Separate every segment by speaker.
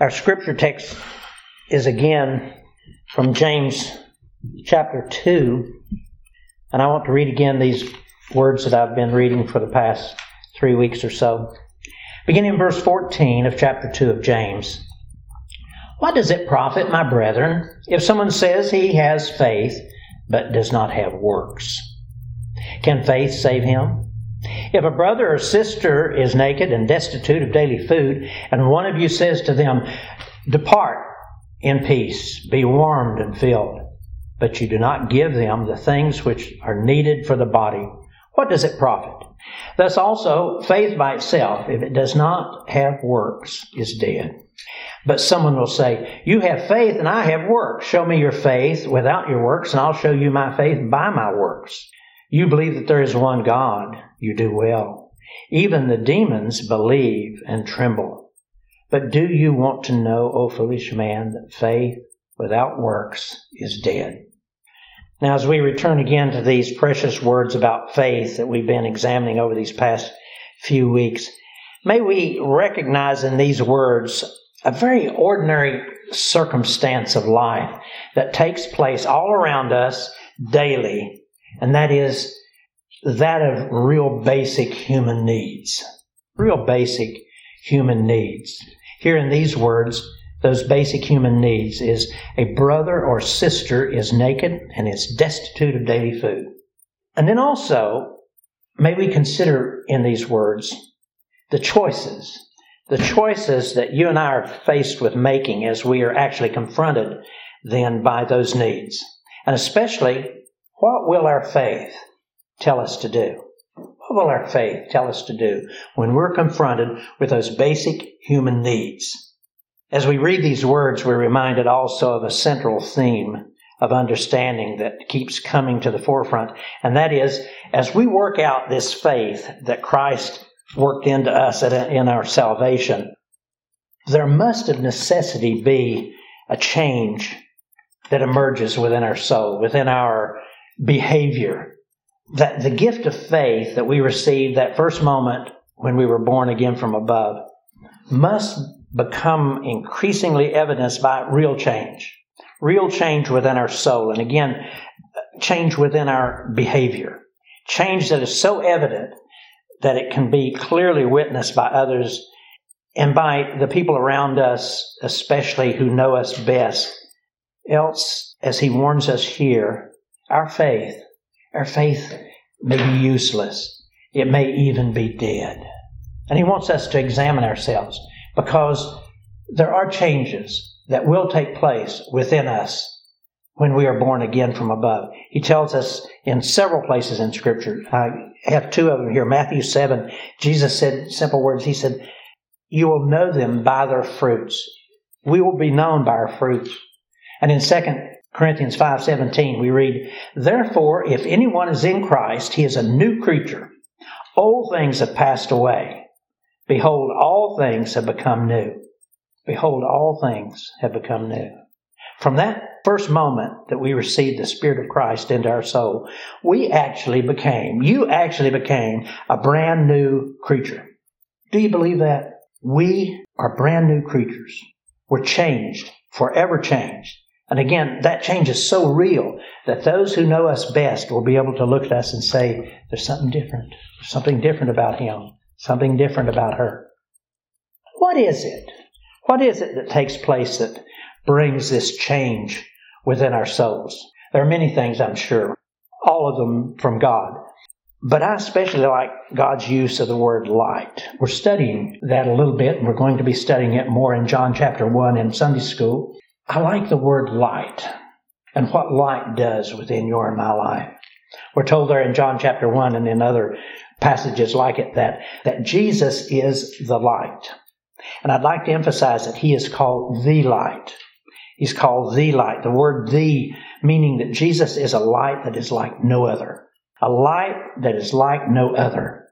Speaker 1: Our scripture text is again from James chapter 2. And I want to read again these words that I've been reading for the past three weeks or so. Beginning in verse 14 of chapter 2 of James. What does it profit, my brethren, if someone says he has faith but does not have works? Can faith save him? If a brother or sister is naked and destitute of daily food, and one of you says to them, Depart in peace, be warmed and filled, but you do not give them the things which are needed for the body, what does it profit? Thus also, faith by itself, if it does not have works, is dead. But someone will say, You have faith and I have works. Show me your faith without your works, and I'll show you my faith by my works. You believe that there is one God. You do well. Even the demons believe and tremble. But do you want to know, O foolish man, that faith without works is dead? Now, as we return again to these precious words about faith that we've been examining over these past few weeks, may we recognize in these words a very ordinary circumstance of life that takes place all around us daily, and that is that of real basic human needs. Real basic human needs. Here in these words, those basic human needs is a brother or sister is naked and is destitute of daily food. And then also, may we consider in these words the choices, the choices that you and I are faced with making as we are actually confronted then by those needs. And especially, what will our faith tell us to do? What will our faith tell us to do when we're confronted with those basic human needs? As we read these words, we're reminded also of a central theme of understanding that keeps coming to the forefront, and that is as we work out this faith that Christ worked into us in our salvation, there must of necessity be a change that emerges within our soul, within our behavior. That the gift of faith that we received that first moment when we were born again from above must become increasingly evidenced by real change. Real change within our soul. And again, change within our behavior. Change that is so evident that it can be clearly witnessed by others and by the people around us, especially who know us best. Else, as he warns us here, our faith, our faith may be useless. It may even be dead. And he wants us to examine ourselves because there are changes that will take place within us when we are born again from above. He tells us in several places in Scripture. I have two of them here. Matthew 7, Jesus said simple words. He said, You will know them by their fruits. We will be known by our fruits. And in 2 Corinthians 5:17 we read, "Therefore if anyone is in Christ, he is a new creature. Old things have passed away; Behold, all things have become new. Behold, all things have become new. From that first moment that we received the Spirit of Christ into our soul, we actually became, you actually became a brand new creature. Do you believe that? We are brand new creatures. We're changed, forever changed. And again, that change is so real that those who know us best will be able to look at us and say, there's something different. There's something different about him. Something different about her. What is it? What is it that takes place that brings this change within our souls? There are many things, I'm sure, all of them from God. But I especially like God's use of the word light. We're studying that a little bit, and we're going to be studying it more in John chapter 1 in Sunday school. I like the word light and what light does within your and my life. We're told there in John chapter 1 and in other passages like it that, that Jesus is the light. And I'd like to emphasize that he is called the light. He's called the light. The word the meaning that Jesus is a light that is like no other. A light that is like no other.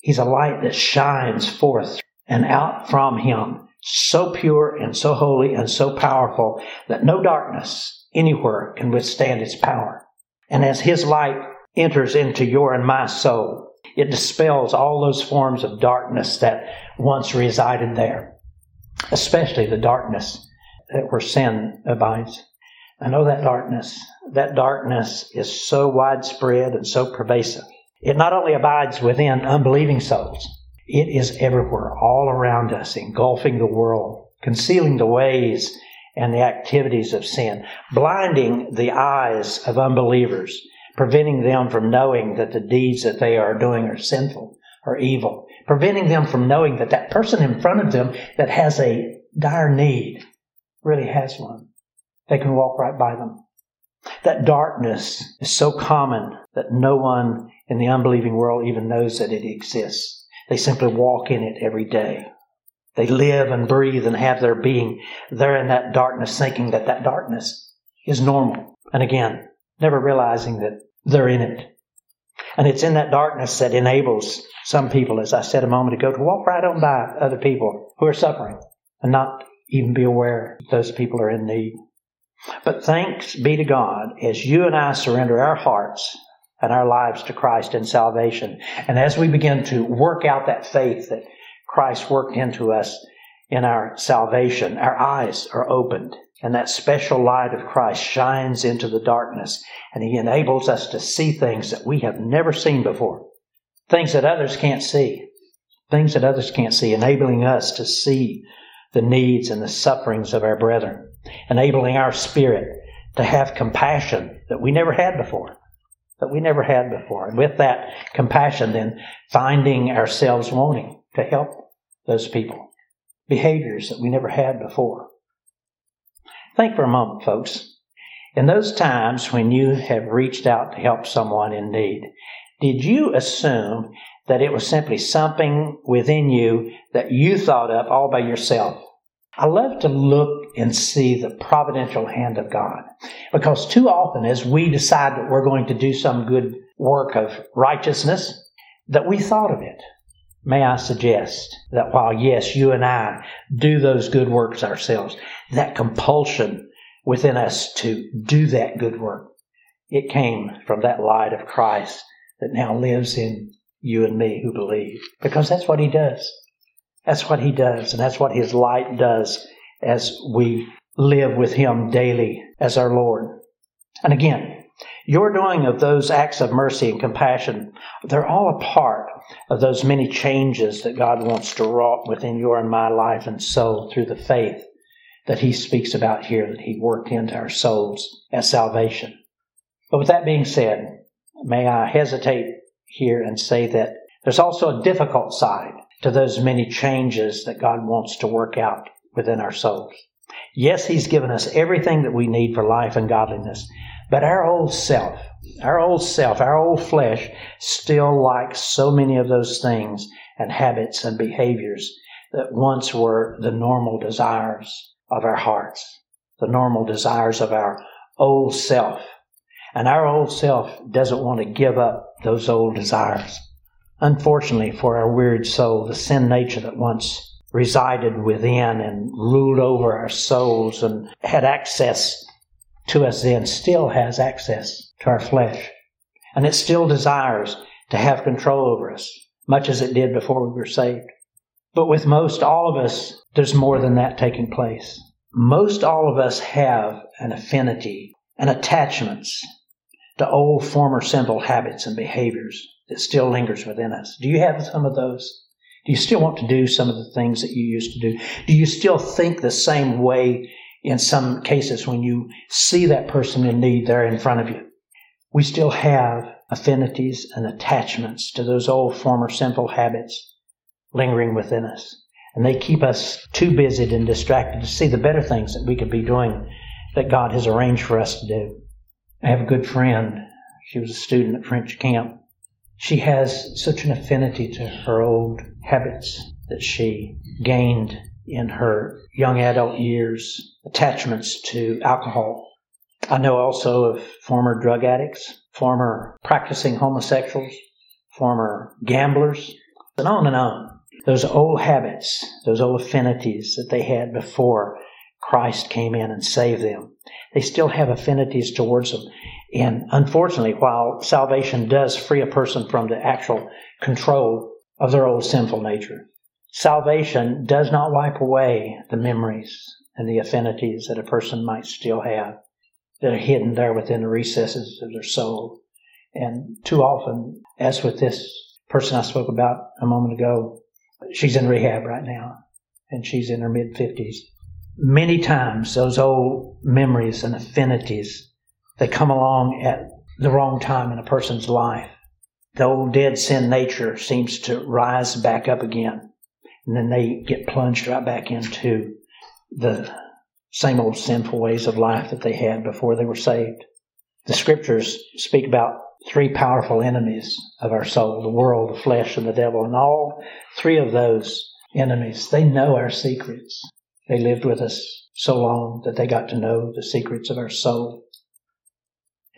Speaker 1: He's a light that shines forth and out from him, so pure and so holy and so powerful that no darkness anywhere can withstand its power. And as his light enters into your and my soul, it dispels all those forms of darkness that once resided there. especially the darkness that where sin abides. I know that darkness, that darkness is so widespread and so pervasive. It not only abides within unbelieving souls, it is everywhere, all around us, engulfing the world, concealing the ways and the activities of sin, blinding the eyes of unbelievers, preventing them from knowing that the deeds that they are doing are sinful or evil, preventing them from knowing that that person in front of them that has a dire need really has one. They can walk right by them. That darkness is so common that no one in the unbelieving world even knows that it exists. They simply walk in it every day. They live and breathe and have their being. They're in that darkness thinking that that darkness is normal. And again, never realizing that they're in it. And it's in that darkness that enables some people, as I said a moment ago, to walk right on by other people who are suffering and not even be aware those people are in need. But thanks be to God as you and I surrender our hearts and our lives to Christ in salvation. And as we begin to work out that faith that Christ worked into us in our salvation, our eyes are opened and that special light of Christ shines into the darkness and he enables us to see things that we have never seen before. Things that others can't see. Things that others can't see, enabling us to see the needs and the sufferings of our brethren, enabling our spirit to have compassion that we never had before. That we never had before. And with that compassion, then finding ourselves wanting to help those people. Behaviors that we never had before. Think for a moment, folks. In those times when you have reached out to help someone in need, did you assume that it was simply something within you that you thought up all by yourself. I love to look and see the providential hand of God because too often as we decide that we're going to do some good work of righteousness, that we thought of it. May I suggest that while yes, you and I do those good works ourselves, that compulsion within us to do that good work, it came from that light of Christ that now lives in you and me who believe. Because that's what he does. That's what he does, and that's what his light does as we live with him daily as our Lord. And again, your doing of those acts of mercy and compassion, they're all a part of those many changes that God wants to wrought within your and my life and soul through the faith that he speaks about here, that he worked into our souls as salvation. But with that being said, may I hesitate here and say that there's also a difficult side to those many changes that God wants to work out within our souls. Yes, He's given us everything that we need for life and godliness, but our old self, our old self, our old flesh still likes so many of those things and habits and behaviors that once were the normal desires of our hearts, the normal desires of our old self. And our old self doesn't want to give up those old desires. Unfortunately for our weird soul, the sin nature that once resided within and ruled over our souls and had access to us then still has access to our flesh. And it still desires to have control over us, much as it did before we were saved. But with most all of us, there's more than that taking place. Most all of us have an affinity and attachments to old former sinful habits and behaviors that still lingers within us. Do you have some of those? Do you still want to do some of the things that you used to do? Do you still think the same way in some cases when you see that person in need there in front of you? We still have affinities and attachments to those old former sinful habits lingering within us. And they keep us too busy and distracted to see the better things that we could be doing that God has arranged for us to do. I have a good friend. She was a student at French camp. She has such an affinity to her old habits that she gained in her young adult years, attachments to alcohol. I know also of former drug addicts, former practicing homosexuals, former gamblers, and on and on. Those old habits, those old affinities that they had before Christ came in and saved them. They still have affinities towards them. And unfortunately, while salvation does free a person from the actual control of their old sinful nature, Salvation does not wipe away the memories and the affinities that a person might still have that are hidden there within the recesses of their soul. And too often, as with this person I spoke about a moment ago, she's in rehab right now and she's in her mid 50s. Many times, those old memories and affinities, they come along at the wrong time in a person's life. The old dead sin nature seems to rise back up again. And then they get plunged right back into the same old sinful ways of life that they had before they were saved. The scriptures speak about three powerful enemies of our soul the world, the flesh, and the devil. And all three of those enemies, they know our secrets. They lived with us so long that they got to know the secrets of our soul.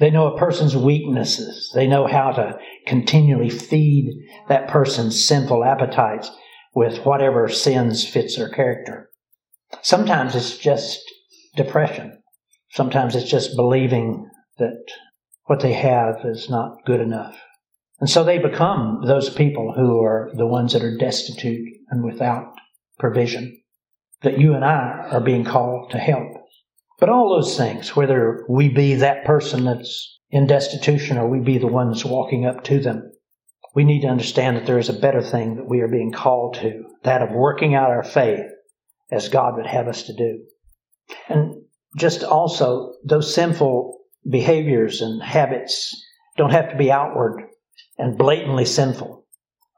Speaker 1: They know a person's weaknesses. They know how to continually feed that person's sinful appetites with whatever sins fits their character. Sometimes it's just depression. Sometimes it's just believing that what they have is not good enough. And so they become those people who are the ones that are destitute and without provision that you and I are being called to help. But all those things, whether we be that person that's in destitution or we be the ones walking up to them, we need to understand that there is a better thing that we are being called to, that of working out our faith as God would have us to do. And just also, those sinful behaviors and habits don't have to be outward and blatantly sinful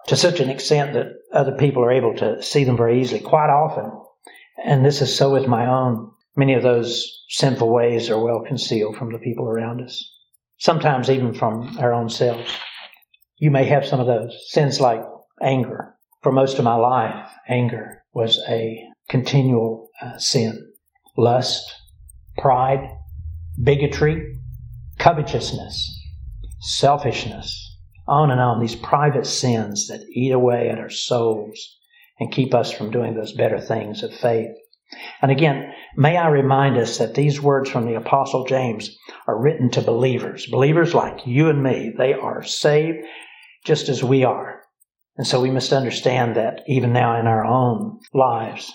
Speaker 1: to such an extent that other people are able to see them very easily. Quite often, and this is so with my own, many of those sinful ways are well concealed from the people around us, sometimes even from our own selves. You may have some of those sins like anger. For most of my life, anger was a continual uh, sin. Lust, pride, bigotry, covetousness, selfishness, on and on, these private sins that eat away at our souls and keep us from doing those better things of faith. And again, may I remind us that these words from the Apostle James are written to believers, believers like you and me. They are saved just as we are. And so we must understand that even now in our own lives,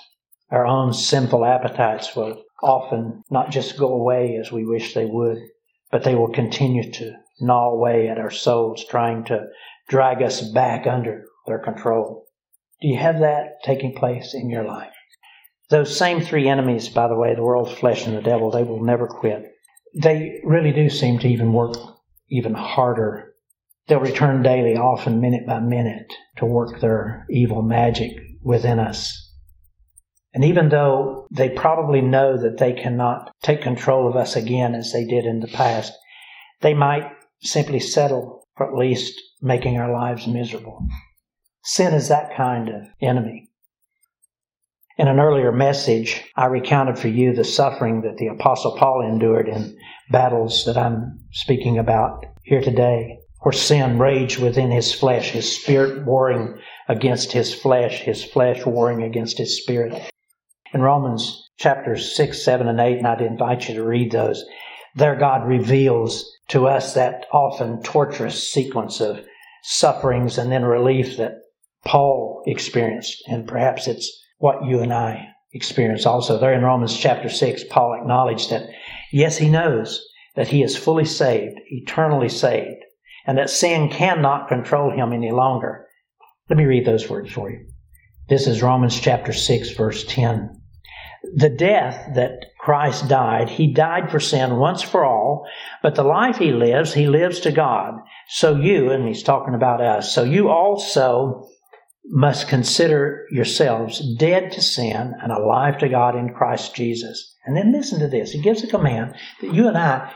Speaker 1: our own sinful appetites will often not just go away as we wish they would, but they will continue to gnaw away at our souls, trying to drag us back under their control. Do you have that taking place in your life? Those same three enemies, by the way, the world, flesh, and the devil, they will never quit. They really do seem to even work even harder. They'll return daily, often minute by minute, to work their evil magic within us. And even though they probably know that they cannot take control of us again as they did in the past, they might simply settle for at least making our lives miserable. Sin is that kind of enemy. In an earlier message, I recounted for you the suffering that the Apostle Paul endured in battles that I'm speaking about here today, where sin raged within his flesh, his spirit warring against his flesh, his flesh warring against his spirit. In Romans chapters 6, 7, and 8, and I'd invite you to read those, there God reveals to us that often torturous sequence of sufferings and then relief that Paul experienced, and perhaps it's what you and I experience also. There in Romans chapter 6, Paul acknowledged that, yes, he knows that he is fully saved, eternally saved, and that sin cannot control him any longer. Let me read those words for you. This is Romans chapter 6, verse 10. The death that Christ died, he died for sin once for all, but the life he lives, he lives to God. So you, and he's talking about us, so you also must consider yourselves dead to sin and alive to God in Christ Jesus. And then listen to this. He gives a command that you and I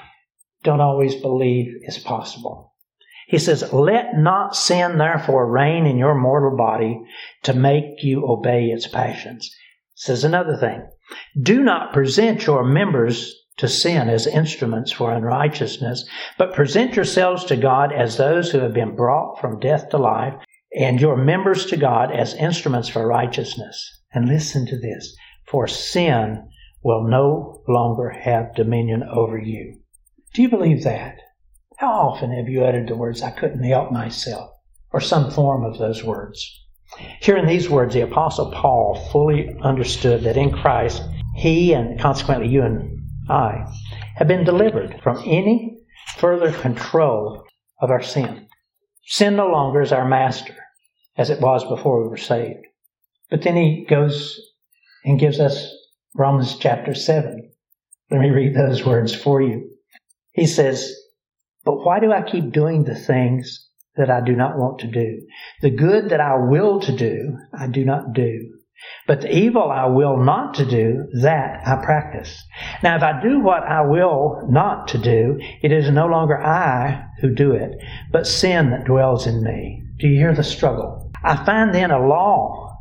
Speaker 1: don't always believe is possible. He says, Let not sin therefore reign in your mortal body to make you obey its passions. Says another thing. Do not present your members to sin as instruments for unrighteousness, but present yourselves to God as those who have been brought from death to life, and your members to God as instruments for righteousness. And listen to this for sin will no longer have dominion over you. Do you believe that? How often have you uttered the words, I couldn't help myself, or some form of those words? Here in these words, the Apostle Paul fully understood that in Christ, he and consequently you and I have been delivered from any further control of our sin. Sin no longer is our master, as it was before we were saved. But then he goes and gives us Romans chapter 7. Let me read those words for you. He says, But why do I keep doing the things that I do not want to do? The good that I will to do, I do not do. But the evil I will not to do, that I practice. Now, if I do what I will not to do, it is no longer I who do it, but sin that dwells in me. Do you hear the struggle? I find then a law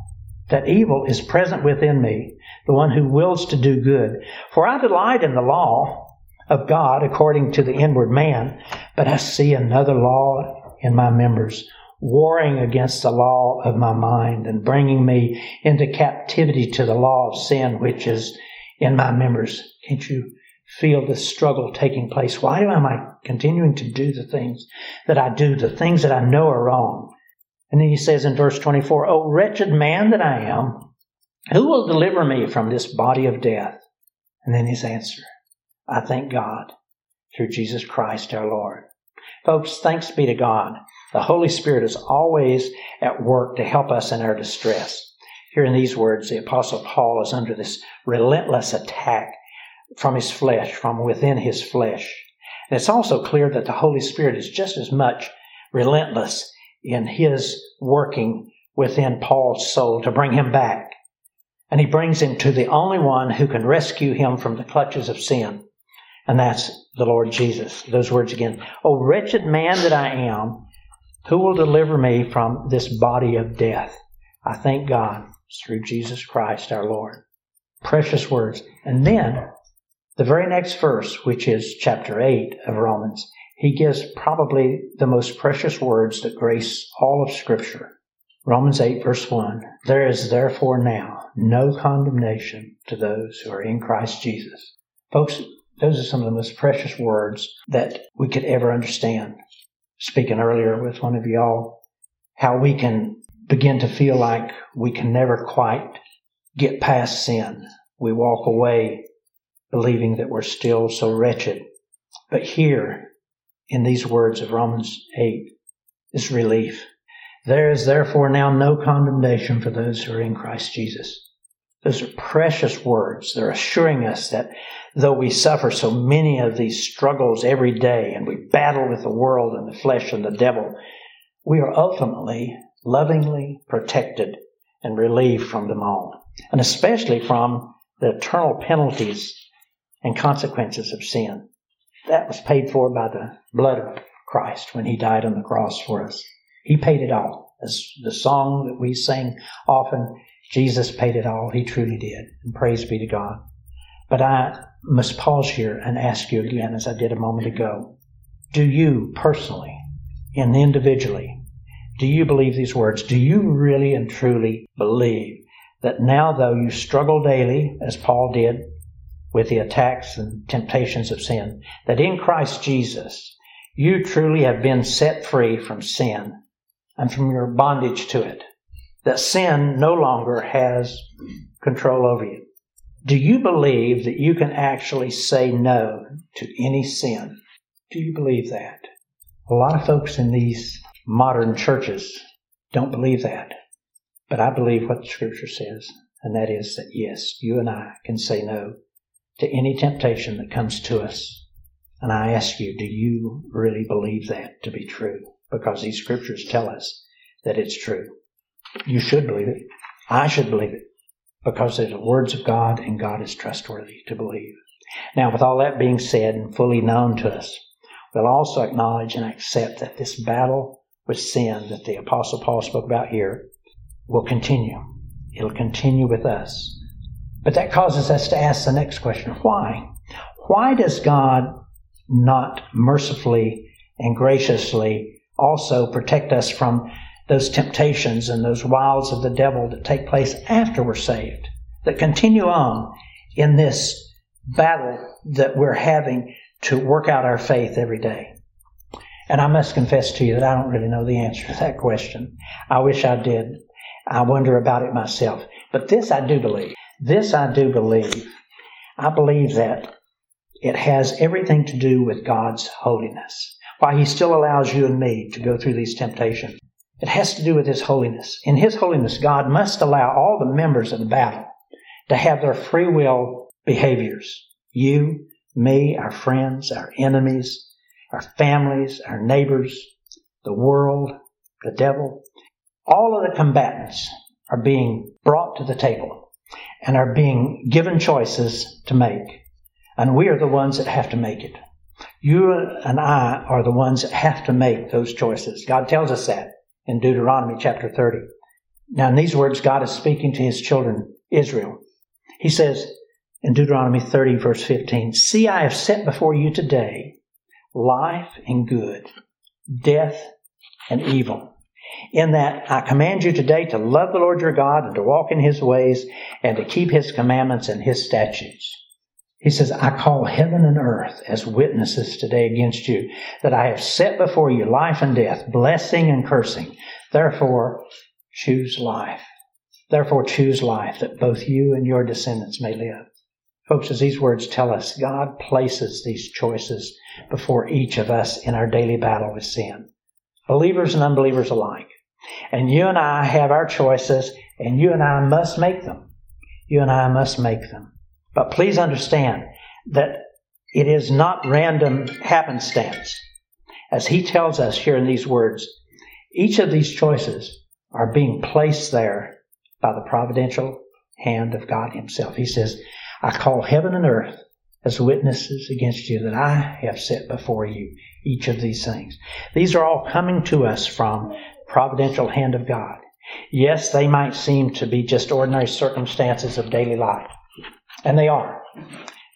Speaker 1: that evil is present within me, the one who wills to do good. For I delight in the law of God according to the inward man, but I see another law in my members warring against the law of my mind and bringing me into captivity to the law of sin which is in my members. Can't you feel the struggle taking place? Why am I continuing to do the things that I do, the things that I know are wrong? And then he says in verse 24, Oh, wretched man that I am, who will deliver me from this body of death? And then his answer, I thank God through Jesus Christ our Lord. Folks, thanks be to God. The Holy Spirit is always at work to help us in our distress. Here in these words, the Apostle Paul is under this relentless attack from his flesh, from within his flesh. And it's also clear that the Holy Spirit is just as much relentless in his working within Paul's soul to bring him back. And he brings him to the only one who can rescue him from the clutches of sin. And that's the Lord Jesus. Those words again. Oh, wretched man that I am, who will deliver me from this body of death? I thank God through Jesus Christ our Lord. Precious words. And then, the very next verse, which is chapter 8 of Romans, he gives probably the most precious words that grace all of Scripture. Romans 8, verse 1 There is therefore now no condemnation to those who are in Christ Jesus. Folks, those are some of the most precious words that we could ever understand. Speaking earlier with one of y'all, how we can begin to feel like we can never quite get past sin. We walk away believing that we're still so wretched. But here, in these words of Romans 8, is relief. There is therefore now no condemnation for those who are in Christ Jesus. Those are precious words. They're assuring us that though we suffer so many of these struggles every day and we battle with the world and the flesh and the devil, we are ultimately lovingly protected and relieved from them all, and especially from the eternal penalties and consequences of sin. That was paid for by the blood of Christ when he died on the cross for us. He paid it all. As the song that we sing often, Jesus paid it all. He truly did. And praise be to God. But I must pause here and ask you again, as I did a moment ago. Do you personally and individually, do you believe these words? Do you really and truly believe that now, though you struggle daily, as Paul did, with the attacks and temptations of sin, that in Christ Jesus, you truly have been set free from sin and from your bondage to it? that sin no longer has control over you. Do you believe that you can actually say no to any sin? Do you believe that? A lot of folks in these modern churches don't believe that. But I believe what the scripture says, and that is that yes, you and I can say no to any temptation that comes to us. And I ask you, do you really believe that to be true? Because these scriptures tell us that it's true. You should believe it. I should believe it because they're the words of God and God is trustworthy to believe. Now, with all that being said and fully known to us, we'll also acknowledge and accept that this battle with sin that the Apostle Paul spoke about here will continue. It'll continue with us. But that causes us to ask the next question why? Why does God not mercifully and graciously also protect us from those temptations and those wiles of the devil that take place after we're saved, that continue on in this battle that we're having to work out our faith every day. And I must confess to you that I don't really know the answer to that question. I wish I did. I wonder about it myself. But this I do believe. This I do believe. I believe that it has everything to do with God's holiness. Why He still allows you and me to go through these temptations. It has to do with His holiness. In His holiness, God must allow all the members of the battle to have their free will behaviors. You, me, our friends, our enemies, our families, our neighbors, the world, the devil. All of the combatants are being brought to the table and are being given choices to make. And we are the ones that have to make it. You and I are the ones that have to make those choices. God tells us that in Deuteronomy chapter 30. Now, in these words, God is speaking to his children, Israel. He says in Deuteronomy 30, verse 15, See, I have set before you today life and good, death and evil. In that I command you today to love the Lord your God and to walk in his ways and to keep his commandments and his statutes. He says, I call heaven and earth as witnesses today against you that I have set before you life and death, blessing and cursing. Therefore, choose life. Therefore, choose life that both you and your descendants may live. Folks, as these words tell us, God places these choices before each of us in our daily battle with sin believers and unbelievers alike. And you and I have our choices, and you and I must make them. You and I must make them. But please understand that it is not random happenstance. As he tells us here in these words, each of these choices are being placed there by the providential hand of God Himself. He says, I call heaven and earth as witnesses against you that I have set before you each of these things. These are all coming to us from providential hand of God. Yes, they might seem to be just ordinary circumstances of daily life. And they are.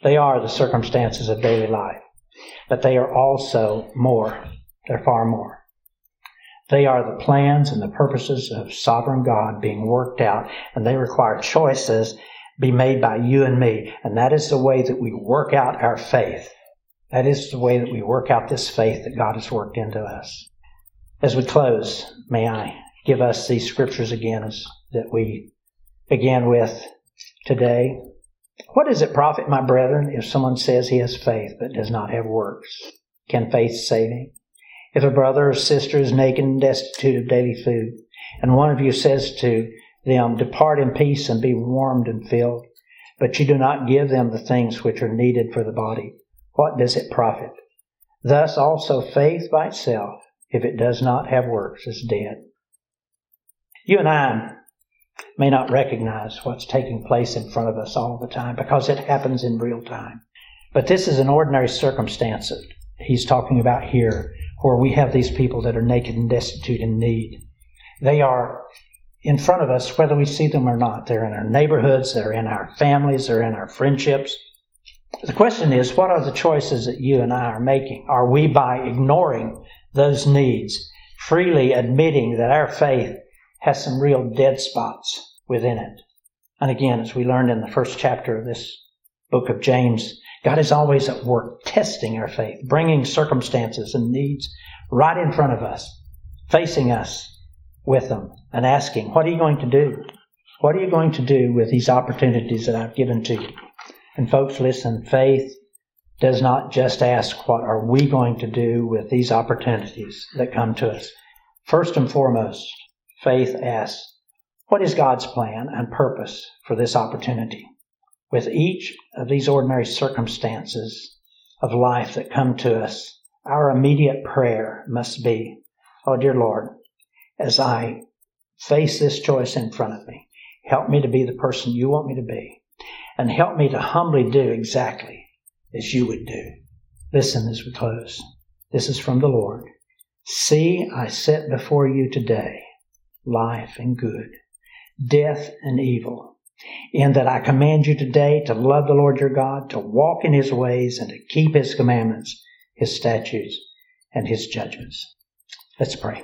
Speaker 1: They are the circumstances of daily life. But they are also more. They're far more. They are the plans and the purposes of sovereign God being worked out, and they require choices be made by you and me. And that is the way that we work out our faith. That is the way that we work out this faith that God has worked into us. As we close, may I give us these scriptures again as, that we began with today. What does it profit, my brethren, if someone says he has faith but does not have works? Can faith save him? If a brother or sister is naked and destitute of daily food, and one of you says to them, Depart in peace and be warmed and filled, but you do not give them the things which are needed for the body, what does it profit? Thus also faith by itself, if it does not have works, is dead. You and I may not recognize what's taking place in front of us all the time because it happens in real time. But this is an ordinary circumstance that he's talking about here, where we have these people that are naked and destitute in need. They are in front of us whether we see them or not. They're in our neighborhoods, they're in our families, they're in our friendships. The question is, what are the choices that you and I are making? Are we, by ignoring those needs, freely admitting that our faith has some real dead spots within it? And again, as we learned in the first chapter of this book of James, God is always at work testing our faith, bringing circumstances and needs right in front of us, facing us with them, and asking, What are you going to do? What are you going to do with these opportunities that I've given to you? And folks, listen, faith does not just ask, what are we going to do with these opportunities that come to us? First and foremost, faith asks, what is God's plan and purpose for this opportunity? With each of these ordinary circumstances of life that come to us, our immediate prayer must be, Oh dear Lord, as I face this choice in front of me, help me to be the person you want me to be and help me to humbly do exactly as you would do. Listen as we close. This is from the Lord. See, I set before you today life and good, death and evil, in that I command you today to love the Lord your God, to walk in his ways, and to keep his commandments, his statutes, and his judgments. Let's pray.